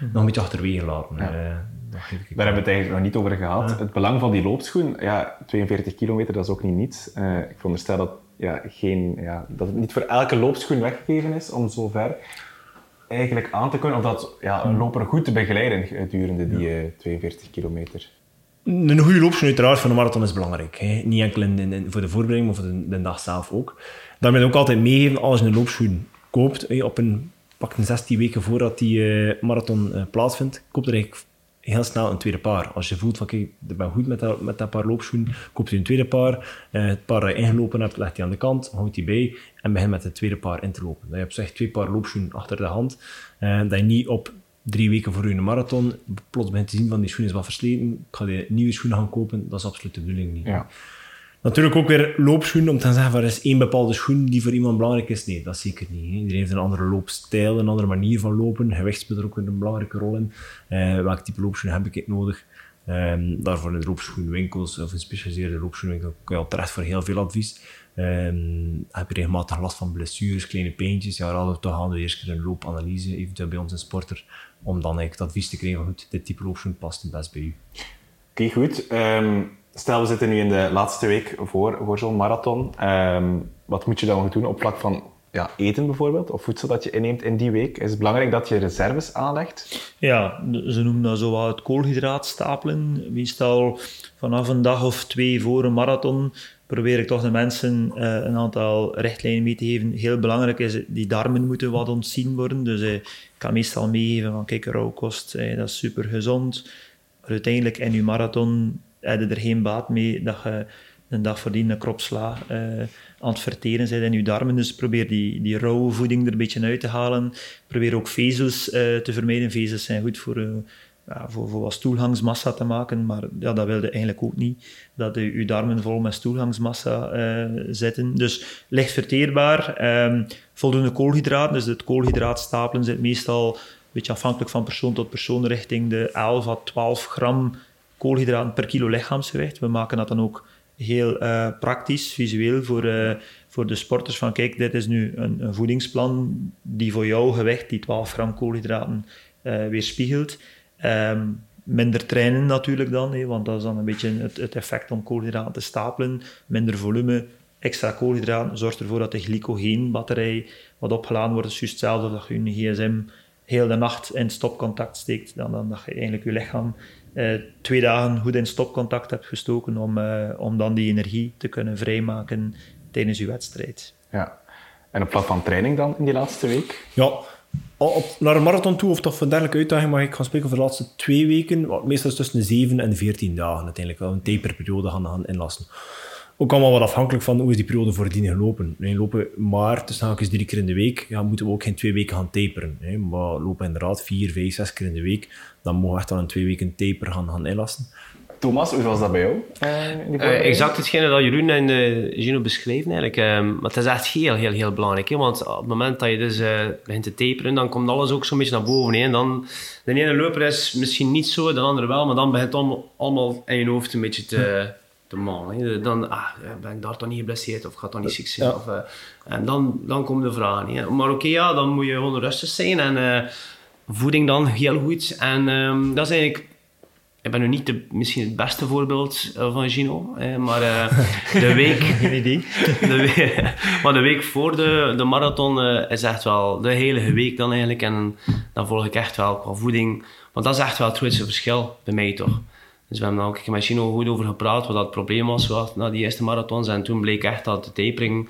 nog een beetje achterwege laten. Ja. Uh, Daar hebben we het eigenlijk nog niet over gehad. Ja. Het belang van die loopschoen, ja, 42 kilometer, dat is ook niet niets. Uh, ik veronderstel dat, ja, geen, ja, dat het niet voor elke loopschoen weggegeven is om zo ver eigenlijk aan te kunnen, of dat ja, een loper goed te begeleiden gedurende die uh, 42 kilometer. Een goede loopschoen uiteraard voor een marathon is belangrijk. Hè. Niet enkel in, voor de voorbereiding, maar voor de, dag zelf ook. Daarmee ook altijd meegeven als je een loopschoen koopt, op een, pak een 16 weken voordat die uh, marathon uh, plaatsvindt, koop er eigenlijk heel snel een tweede paar. Als je voelt van, kijk, ik ben goed met dat, met dat paar loopschoenen, koop je een tweede paar. Eh, het paar dat je ingelopen hebt, leg je aan de kant, houd die bij en begin met het tweede paar in te lopen. Dat je op twee paar loopschoenen achter de hand. Eh, dat je niet op drie weken voor je marathon plots begint te zien van die schoenen is wat versleten. Ik ga die nieuwe schoenen gaan kopen. Dat is absoluut de bedoeling niet. Ja. Natuurlijk ook weer loopschoenen, om te zeggen van er is één bepaalde schoen die voor iemand belangrijk is. Nee, dat zeker niet. Iedereen heeft een andere loopstijl, een andere manier van lopen. Gewicht speelt er ook weer een belangrijke rol in. Eh, welk type loopschoen heb ik nodig? Ehm, daarvoor in de loopschoenwinkels of in specialiseerde loopschoenwinkel kun je al terecht voor heel veel advies. Ehm, heb je regelmatig last van blessures, kleine pijntjes, ja, raden we toch aan de eerste keer een loopanalyse, eventueel bij ons een sporter, om dan eigenlijk het advies te krijgen van goed, dit type loopschoen past het best bij u. Oké, goed. Ehm, stel, we zitten nu in de laatste week voor, voor zo'n marathon. Ehm, wat moet je dan nog doen op vlak van ja, eten bijvoorbeeld, of voedsel dat je inneemt in die week? Is het belangrijk dat je reserves aanlegt? Ja, ze noemen dat zo wat het koolhydraatstapelen. Meestal vanaf een dag of twee voor een marathon probeer ik toch de mensen eh, een aantal richtlijnen mee te geven. Heel belangrijk is, die darmen moeten wat ontzien worden. Dus eh, kan meestal meegeven van kijk, rauwkost, eh, dat is super gezond. Maar uiteindelijk in je marathon heb je er geen baat mee dat je een dag voordien een krop sla eh, aan het verteren zijn in je darmen. Dus probeer die, die rauwe voeding er een beetje uit te halen. Probeer ook vezels eh, te vermijden. Vezels zijn goed voor, eh, ja, voor, voor wat stoelgangsmassa te maken, maar ja, dat wilde eigenlijk ook niet. Dat je, je darmen vol met stoelgangsmassa eh, zitten. Dus licht verteerbaar, ehm, voldoende koolhydraten. Dus het koolhydraatstapelen zit meestal een beetje afhankelijk van persoon tot persoon richting de 11 à 12 gram koolhydraten per kilo lichaamsgewicht. We maken dat dan ook heel eh, praktisch, visueel voor, eh, voor de sporters. Van kijk, dit is nu een, voedingsplan die voor jouw gewicht, die 12 gram koolhydraten, eh, weerspiegelt. Ehm, minder trainen natuurlijk dan, want dat is dan een beetje het, het effect om koolhydraten te stapelen. Minder volume, extra koolhydraten zorgt ervoor dat de glycogeenbatterij wat opgeladen wordt. Juist hetzelfde dat je je gsm heel de nacht in stopcontact steekt, dan, dan dat je eigenlijk je lichaam eh, twee dagen goed in stopcontact hebt gestoken om, eh, om dan die energie te kunnen vrijmaken tijdens je wedstrijd. Ja. En op vlak van training dan in die laatste week? Ja, op, naar een marathon toe of toch voor dergelijke uitdaging mag ik gaan spreken voor de laatste twee weken. Wat meestal is tussen de 7 en de 14 dagen uiteindelijk. Wel een taperperiode gaan, gaan inlassen. Ook allemaal wat afhankelijk van hoe is die periode voordien gelopen. Nee, lopen maar tussen haakjes drie keer in de week, ja, moeten we ook geen twee weken gaan taperen. Hè. Maar lopen inderdaad vier, vijf, zes keer in de week, dan mogen we echt al een twee weken taper gaan, gaan inlassen. Thomas, hoe was dat bij jou? eh, Eh, voorbereiding? exact hetgene dat Jeroen en eh, Gino beschreven eigenlijk. Ehm, maar het is echt heel, heel, heel belangrijk. Hè? Want op het moment dat je dus eh, begint te taperen, dan komt alles ook zo'n beetje naar boven. Hè? En dan, de ene loper is misschien niet zo, de andere wel, maar dan begint het allemaal, allemaal in je hoofd een beetje te, te? Dan, ah, ben ik daar toch niet geblesseerd of gaat dat niet ziek zijn? Ja. Of, eh, en dan, dan komen de vragen. Hè? Maar oké, ja, dan moet je gewoon rustig zijn en eh, voeding dan heel goed. En ehm, dat is eigenlijk ik ben nu niet de, misschien het beste voorbeeld eh, van Gino, maar de week... Geen idee. De week, maar de week voor de, de marathon is echt wel de hele week dan eigenlijk. En dan volg ik echt wel qua voeding. Want dat is echt wel het grootste verschil bij mij toch. Dus we hebben daar ook met Gino goed over gepraat wat dat probleem was na die eerste marathons. En toen bleek echt dat de tapering...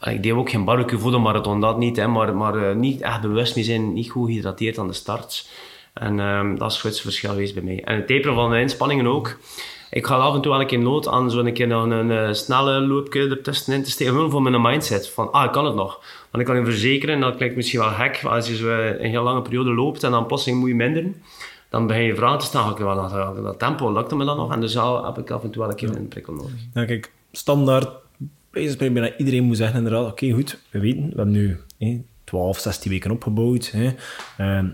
Ik deed ook geen barbecue voor de marathon, dat niet. Hè, maar maar eh, niet echt bewust mee zijn, niet goed gehydrateerd aan de start. En ehm, dat is het grootste verschil geweest bij mij. En het taperen van de inspanningen ook. Ik ga af en toe wel een keer nood aan zo'n keer nog een, eh, snelle loopje ertussenin te steken. Gewoon voor mijn mindset. Van, ah, ik kan het nog. Want ik kan je verzekeren, dat klinkt misschien wel gek, als je zo een heel lange periode loopt en dan plotseling moet je minderen, dan begin je vragen te stellen, "Oké, wat dat, dat tempo, lukt me dan nog? En dus al heb ik af en toe wel een keer een prikkel nodig. Ja, kijk, standaard, bijna iedereen moet zeggen inderdaad, oké, goed, we weten, we hebben nu hè, 12, 16 weken opgebouwd. Hè. Ehm,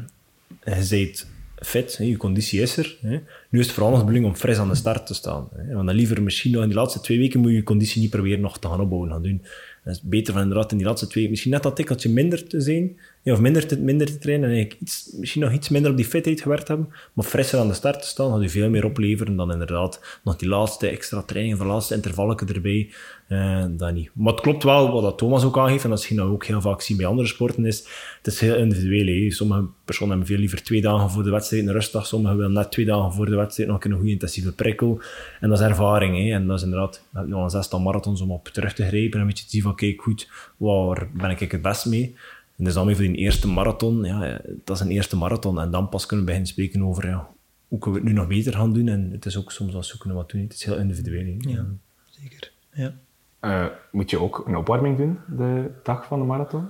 je bent fit, hè, je conditie is er. Hè. Nu is het vooral nog de bedoeling om fris aan de start te staan. Hè. Want dan liever misschien nog in die laatste twee weken moet je je conditie niet proberen nog te gaan opbouwen, gaan doen. Het is beter van inderdaad in die laatste twee misschien net dat tikkeltje minder te zijn, of minder te, minder trainen en iets, misschien nog iets minder op die fitheid gewerkt hebben, maar frisser aan de start te staan, gaat je veel meer opleveren dan inderdaad nog die laatste extra training, van laatste intervallen erbij. eh dat niet. Maar het klopt wel, wat Thomas ook aangeeft, en dat je nou ook heel vaak zien bij andere sporten, is het is heel individueel. Sommige personen hebben veel liever twee dagen voor de wedstrijd een rustdag, sommigen willen net twee dagen voor de wedstrijd nog een goede intensieve prikkel. En dat is ervaring. Hè. En dat is inderdaad, we hebben nu al een zestal marathons om op terug te grijpen en een beetje te zien van, kijk goed, waar ben ik het best mee? En dus dan weer voor die eerste marathon, ja, dat is een eerste marathon. En dan pas kunnen we beginnen spreken over ja, hoe kunnen we het nu nog beter gaan doen? En het is ook soms wel zoeken wat doen. Het is heel individueel. Ja, zeker. Ja. Eh, moet je ook een opwarming doen de dag van de marathon?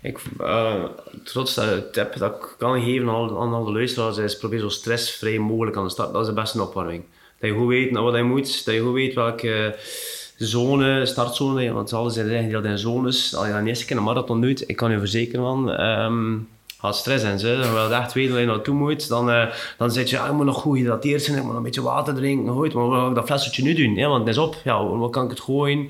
Ik, eh trots dat tip dat ik kan geven aan, aan alle luisteraars is probeer zo stressvrij mogelijk aan de start. Dat is de beste opwarming. Dat je goed weet naar wat je moet, dat je goed weet welke zone, startzone, want alles zijn eigenlijk in zones. Als je dan keer een marathon doet, ik kan je verzekeren man, ehm gaat stress. Ze. Dan wil je echt weten waar je naartoe moet. Dan, eh, dan zit je, ah, ik moet nog goed gehydrateerd zijn, ik moet nog een beetje water drinken. Goed, maar wat ga ik dat flesje nu doen? Ja, want het is op. Ja, wat kan ik het gooien?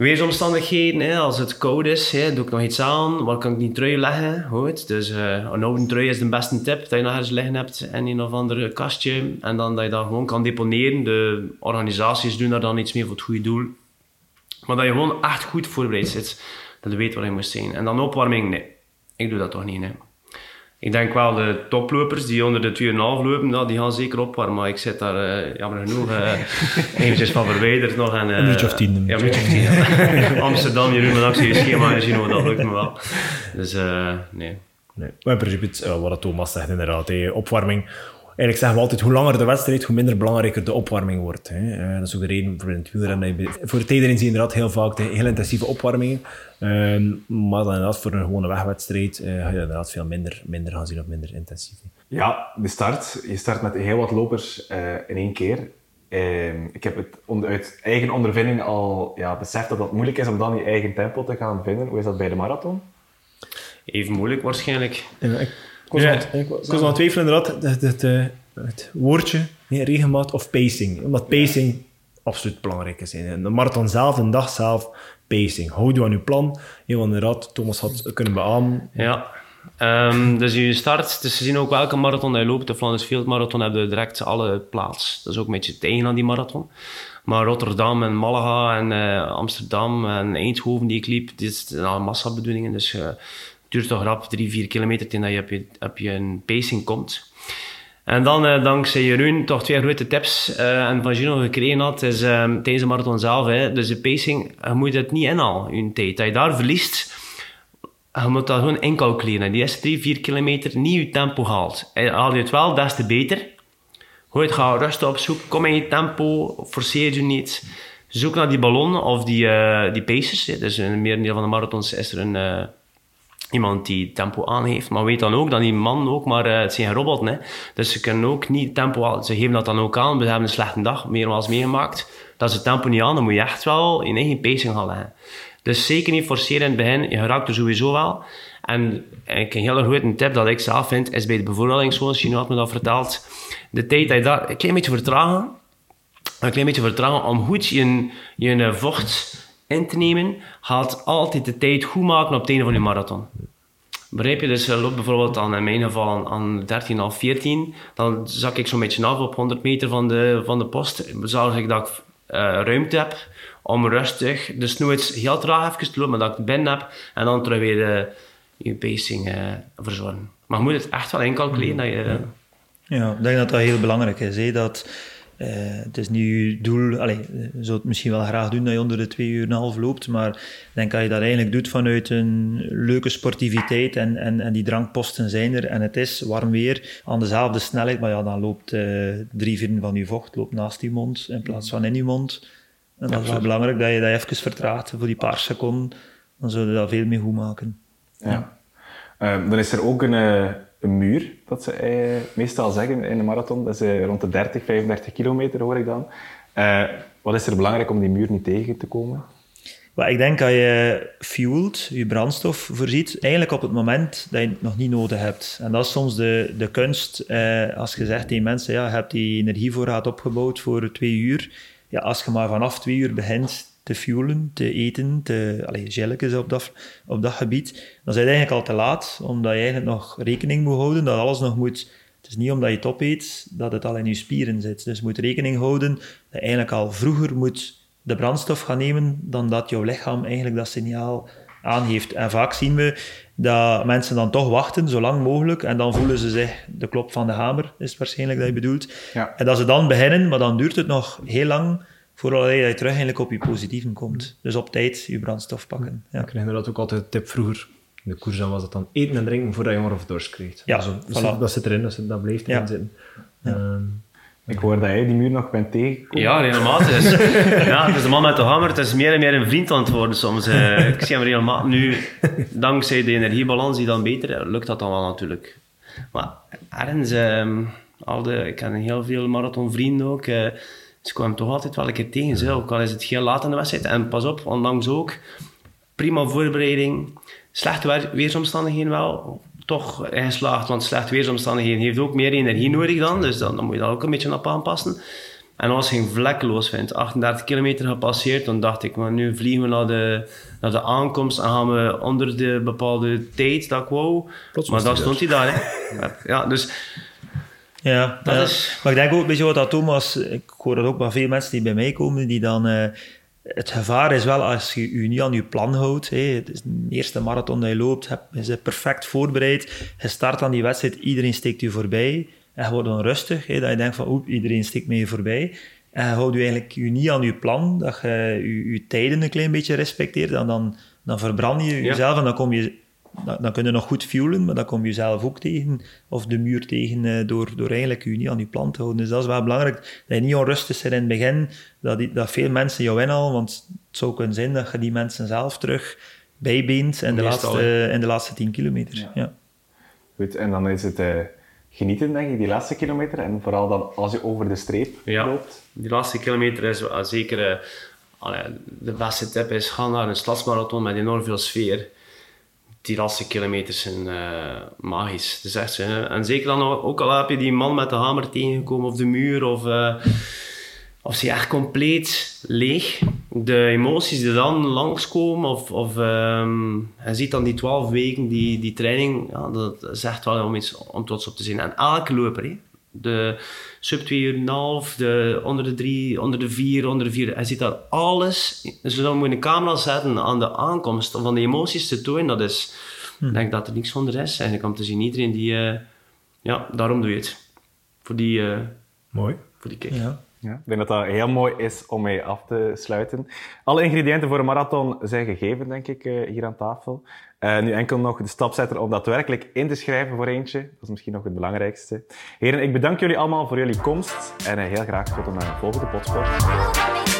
Weersomstandigheden, hè, als het koud is, hè, doe ik nog iets aan. Waar kan ik die trui leggen? Goed, dus eh, een oude trui is de beste tip. Dat je nog ergens liggen hebt in een of ander kastje. En dan dat je dat gewoon kan deponeren. De organisaties doen daar dan iets mee voor het goede doel. Maar dat je gewoon echt goed voorbereid zit. Dat je weet waar je moet zijn. En dan opwarming, nee. Ik doe dat toch niet, nee. Ik denk wel de toplopers die onder de 2,5 lopen, nou, die gaan zeker opwarmen. Maar ik zit daar eh, jammer genoeg uh, eventjes van verwijderd nog. En, eh, Een minuutje of tien, Ja, een minuutje of tien. ja. Amsterdam, Jeroen, met actie schema en Gino, dat lukt me wel. Dus eh, nee. Nee. Maar in principe, eh, wat Thomas zegt inderdaad, hè, opwarming. Eigenlijk zeggen we altijd, hoe langer de wedstrijd, hoe minder belangrijker de opwarming wordt. Hè. Eh, dat is ook de reden voor het wielrennen. dat Voor het zie je inderdaad heel vaak de heel intensieve opwarmingen. Ehm, maar dan inderdaad voor een gewone wegwedstrijd eh, ga je inderdaad veel minder, minder gaan zien of minder intensief. hè. Ja, de start. Je start met heel wat lopers eh, in één keer. Ehm, ik heb het uit eigen ondervinding al ja, beseft dat het moeilijk is om dan je eigen tempo te gaan vinden. Hoe is dat bij de marathon? Even moeilijk waarschijnlijk. Ja, ik, ik was Ja. aan ik was aan het twijfelen inderdaad, het, het, eh, het woordje, nee, regelmaat of pacing. Omdat pacing absoluut belangrijk is. De marathon zelf, de dag zelf, pacing. Houd je aan je plan. Heel inderdaad, Thomas had kunnen beamen. Ja. Ehm, dus je start, dus ze zien ook welke marathon hij loopt. De Flanders Field Marathon hebben direct alle plaats. Dat is ook een beetje het eigen aan die marathon. Maar Rotterdam en Malaga en eh, Amsterdam en Eindhoven die ik liep, dit zijn al massabedoelingen. Dus eh, duurt toch rap drie, vier kilometer tegen dat je op je, op je een pacing komt. En dan, eh, dankzij Jeroen, toch twee grote tips eh, en van Gino gekregen had, is eh, de marathon zelf, hè, dus de pacing, je moet het niet inhalen, je tijd. Dat je daar verliest, je moet dat gewoon incalculeren. Die eerste drie, vier kilometer niet je tempo haalt. En haal je het wel, des te beter. Goed, ga rustig op zoek. Kom in je tempo, forceer je niet. Zoek naar die ballon of die, eh die paces. hè. Dus in het merendeel van de marathons is er een, iemand die tempo aangeeft. Maar weet dan ook dat die man ook maar... eh, het zijn geen robots, hè. Dus ze kunnen ook niet tempo halen. Ze geven dat dan ook aan. We hebben een slechte dag, meermaals meegemaakt. Dat ze tempo niet aan, dan moet je echt wel in eigen pacing leggen. Dus zeker niet forceren in het begin. Je raakt er sowieso wel. En ik, een hele grote tip dat ik zelf vind, is bij de bevoorradingszones. Chino had me dat verteld. De tijd dat je daar een klein beetje vertragen, een klein beetje vertragen om goed je, je vocht in te nemen, gaat altijd de tijd goed maken op het einde van je marathon. Begrijp je? Dus je loopt bijvoorbeeld dan in mijn geval aan, aan 13 of 14, dan zak ik zo'n beetje af op 100 meter van de, van de post. Zorg ik dat ik eh, ruimte heb om rustig de snoeit heel traag even te lopen, maar dat ik binnen heb en dan terug weer eh, je pacing eh, verzorgen. Maar je moet het echt wel incalculeren dat je... Ja, ik denk dat dat heel belangrijk is. Hè? Dat, eh, het is niet je doel... Allez, je zou het misschien wel graag doen dat je onder de twee uur en een half loopt, maar ik denk dat je dat eigenlijk doet vanuit een leuke sportiviteit en, en, en die drankposten zijn er en het is warm weer aan dezelfde snelheid, maar ja, dan loopt eh, drie vierden van je vocht loopt naast je mond in plaats van in je mond. En dat is wel belangrijk dat je dat even vertraagt voor die paar seconden. Dan zou je dat veel meer goed maken. Ja. Ehm, dan is er ook een, eh, een muur, dat ze eh, meestal zeggen in de marathon. Dat is rond de 30, 35 kilometer, hoor ik dan. Eh, wat is er belangrijk om die muur niet tegen te komen? Ik denk dat je fuelt, je brandstof voorziet, eigenlijk op het moment dat je het nog niet nodig hebt. En dat is soms de, de kunst, eh, als je zegt tegen mensen, ja, je hebt die energievoorraad opgebouwd voor twee uur. Ja, als je maar vanaf twee uur begint te fuelen, te eten, te, allez, gelletjes op dat, op dat gebied, dan is het eigenlijk al te laat, omdat je eigenlijk nog rekening moet houden dat alles nog moet... Het is niet omdat je het opeet dat het al in je spieren zit. Dus je moet rekening houden dat je eigenlijk al vroeger moet de brandstof gaan nemen dan dat jouw lichaam eigenlijk dat signaal aangeeft. En vaak zien we dat mensen dan toch wachten, zo lang mogelijk, en dan voelen ze zich de klop van de hamer, is waarschijnlijk dat je bedoelt. Ja. En dat ze dan beginnen, maar dan duurt het nog heel lang voordat je terug eigenlijk op je positieven komt. Dus op tijd je brandstof pakken. Ja. Ik kreeg inderdaad ook altijd de tip vroeger. In de koers dan was het dan eten en drinken voordat je of dorst kreeg. Ja, Dus dat, voilà. zit, dat zit erin, dat, zit, dat blijft erin Ja. zitten. Ehm, Ik hoor dat jij die muur nog bent tegengekomen. Ja, regelmatig. Het is, ja, het is de man met de hamer. Het is meer en meer een vriend aan het worden soms. eh. ik zie hem regelmatig. Nu, dankzij de energiebalans die dan beter lukt dat dan wel natuurlijk. Maar ergens, ehm, al de, ik ken heel veel marathonvrienden ook. eh, ze kwamen toch altijd wel een keer tegen. Zo. Ook al is het heel laat in de wedstrijd. En pas op, ondanks ook prima voorbereiding. Slechte weer- weersomstandigheden wel. Toch geslaagd, want slechte weersomstandigheden heeft ook meer energie nodig dan. Dus dan, dan moet je daar ook een beetje op aanpassen. En als ging vlekkeloos vindt. 38 kilometer gepasseerd, dan dacht ik, maar nu vliegen we naar de, naar de aankomst en gaan we onder de bepaalde tijd dat ik wou. Maar dan stond hij daar. Hè. Ja, dus Ja, Dat ja. is- maar ik denk ook, weet je wat dat Thomas, ik hoor dat ook bij veel mensen die bij mij komen, die dan, eh, het gevaar is wel als je je niet aan je plan houdt, hè, het is de eerste marathon dat je loopt, heb, je bent perfect voorbereid, je start aan die wedstrijd, iedereen steekt je voorbij, en je wordt dan rustig, dat je denkt van, oep, iedereen steekt mij voorbij, en je houdt je eigenlijk je niet aan je plan, dat je je, je tijden een klein beetje respecteert, en dan, dan verbrand je Ja. jezelf en dan kom je dan, dan kun je nog goed fuelen, maar dan kom je zelf ook tegen, of de muur tegen, eh, door, door eigenlijk je niet aan je plan te houden. Dus dat is wel belangrijk, dat je niet onrustig bent in het begin, dat, die, dat veel mensen jou inhalen, want het zou kunnen zijn dat je die mensen zelf terug bijbeent in de, Meestal, laatste, in de laatste 10 kilometer. Ja. Ja. Goed, en dan is het eh, genieten, denk ik, die laatste kilometer. En vooral dan als je over de streep Ja. loopt. die laatste kilometer is wel zeker... eh, allee, de beste tip is, ga naar een stadsmarathon met enorm veel sfeer. Die laatste kilometers zijn eh, magisch. Het is echt zo. En zeker dan ook al heb je die man met de hamer tegengekomen of de muur of... eh, of ze echt compleet leeg. De emoties die dan langskomen, of, of je ziet dan die 12 weken, die, die training, ja, dat is echt wel om iets om trots op te zijn. En elke loper, de sub 2 uur en een half, de onder de 3, onder de 4, onder de 4, hij ziet dat alles. Dus dan moet je een camera zetten aan de aankomst om van de emoties te tonen. Dat is, ik denk dat er niks van de rest eigenlijk om te zien. Iedereen die, eh, ja, daarom doe je het. Voor die, eh, mooi. voor die kick. Ja. Ja, ik denk dat dat heel mooi is om mee af te sluiten. Alle ingrediënten voor een marathon zijn gegeven, denk ik, eh, hier aan tafel. Eh, nu enkel nog de stap zetten om daadwerkelijk in te schrijven voor eentje. Dat is misschien nog het belangrijkste. Heren, ik bedank jullie allemaal voor jullie komst. En eh, heel graag tot een eh, volgende potsport.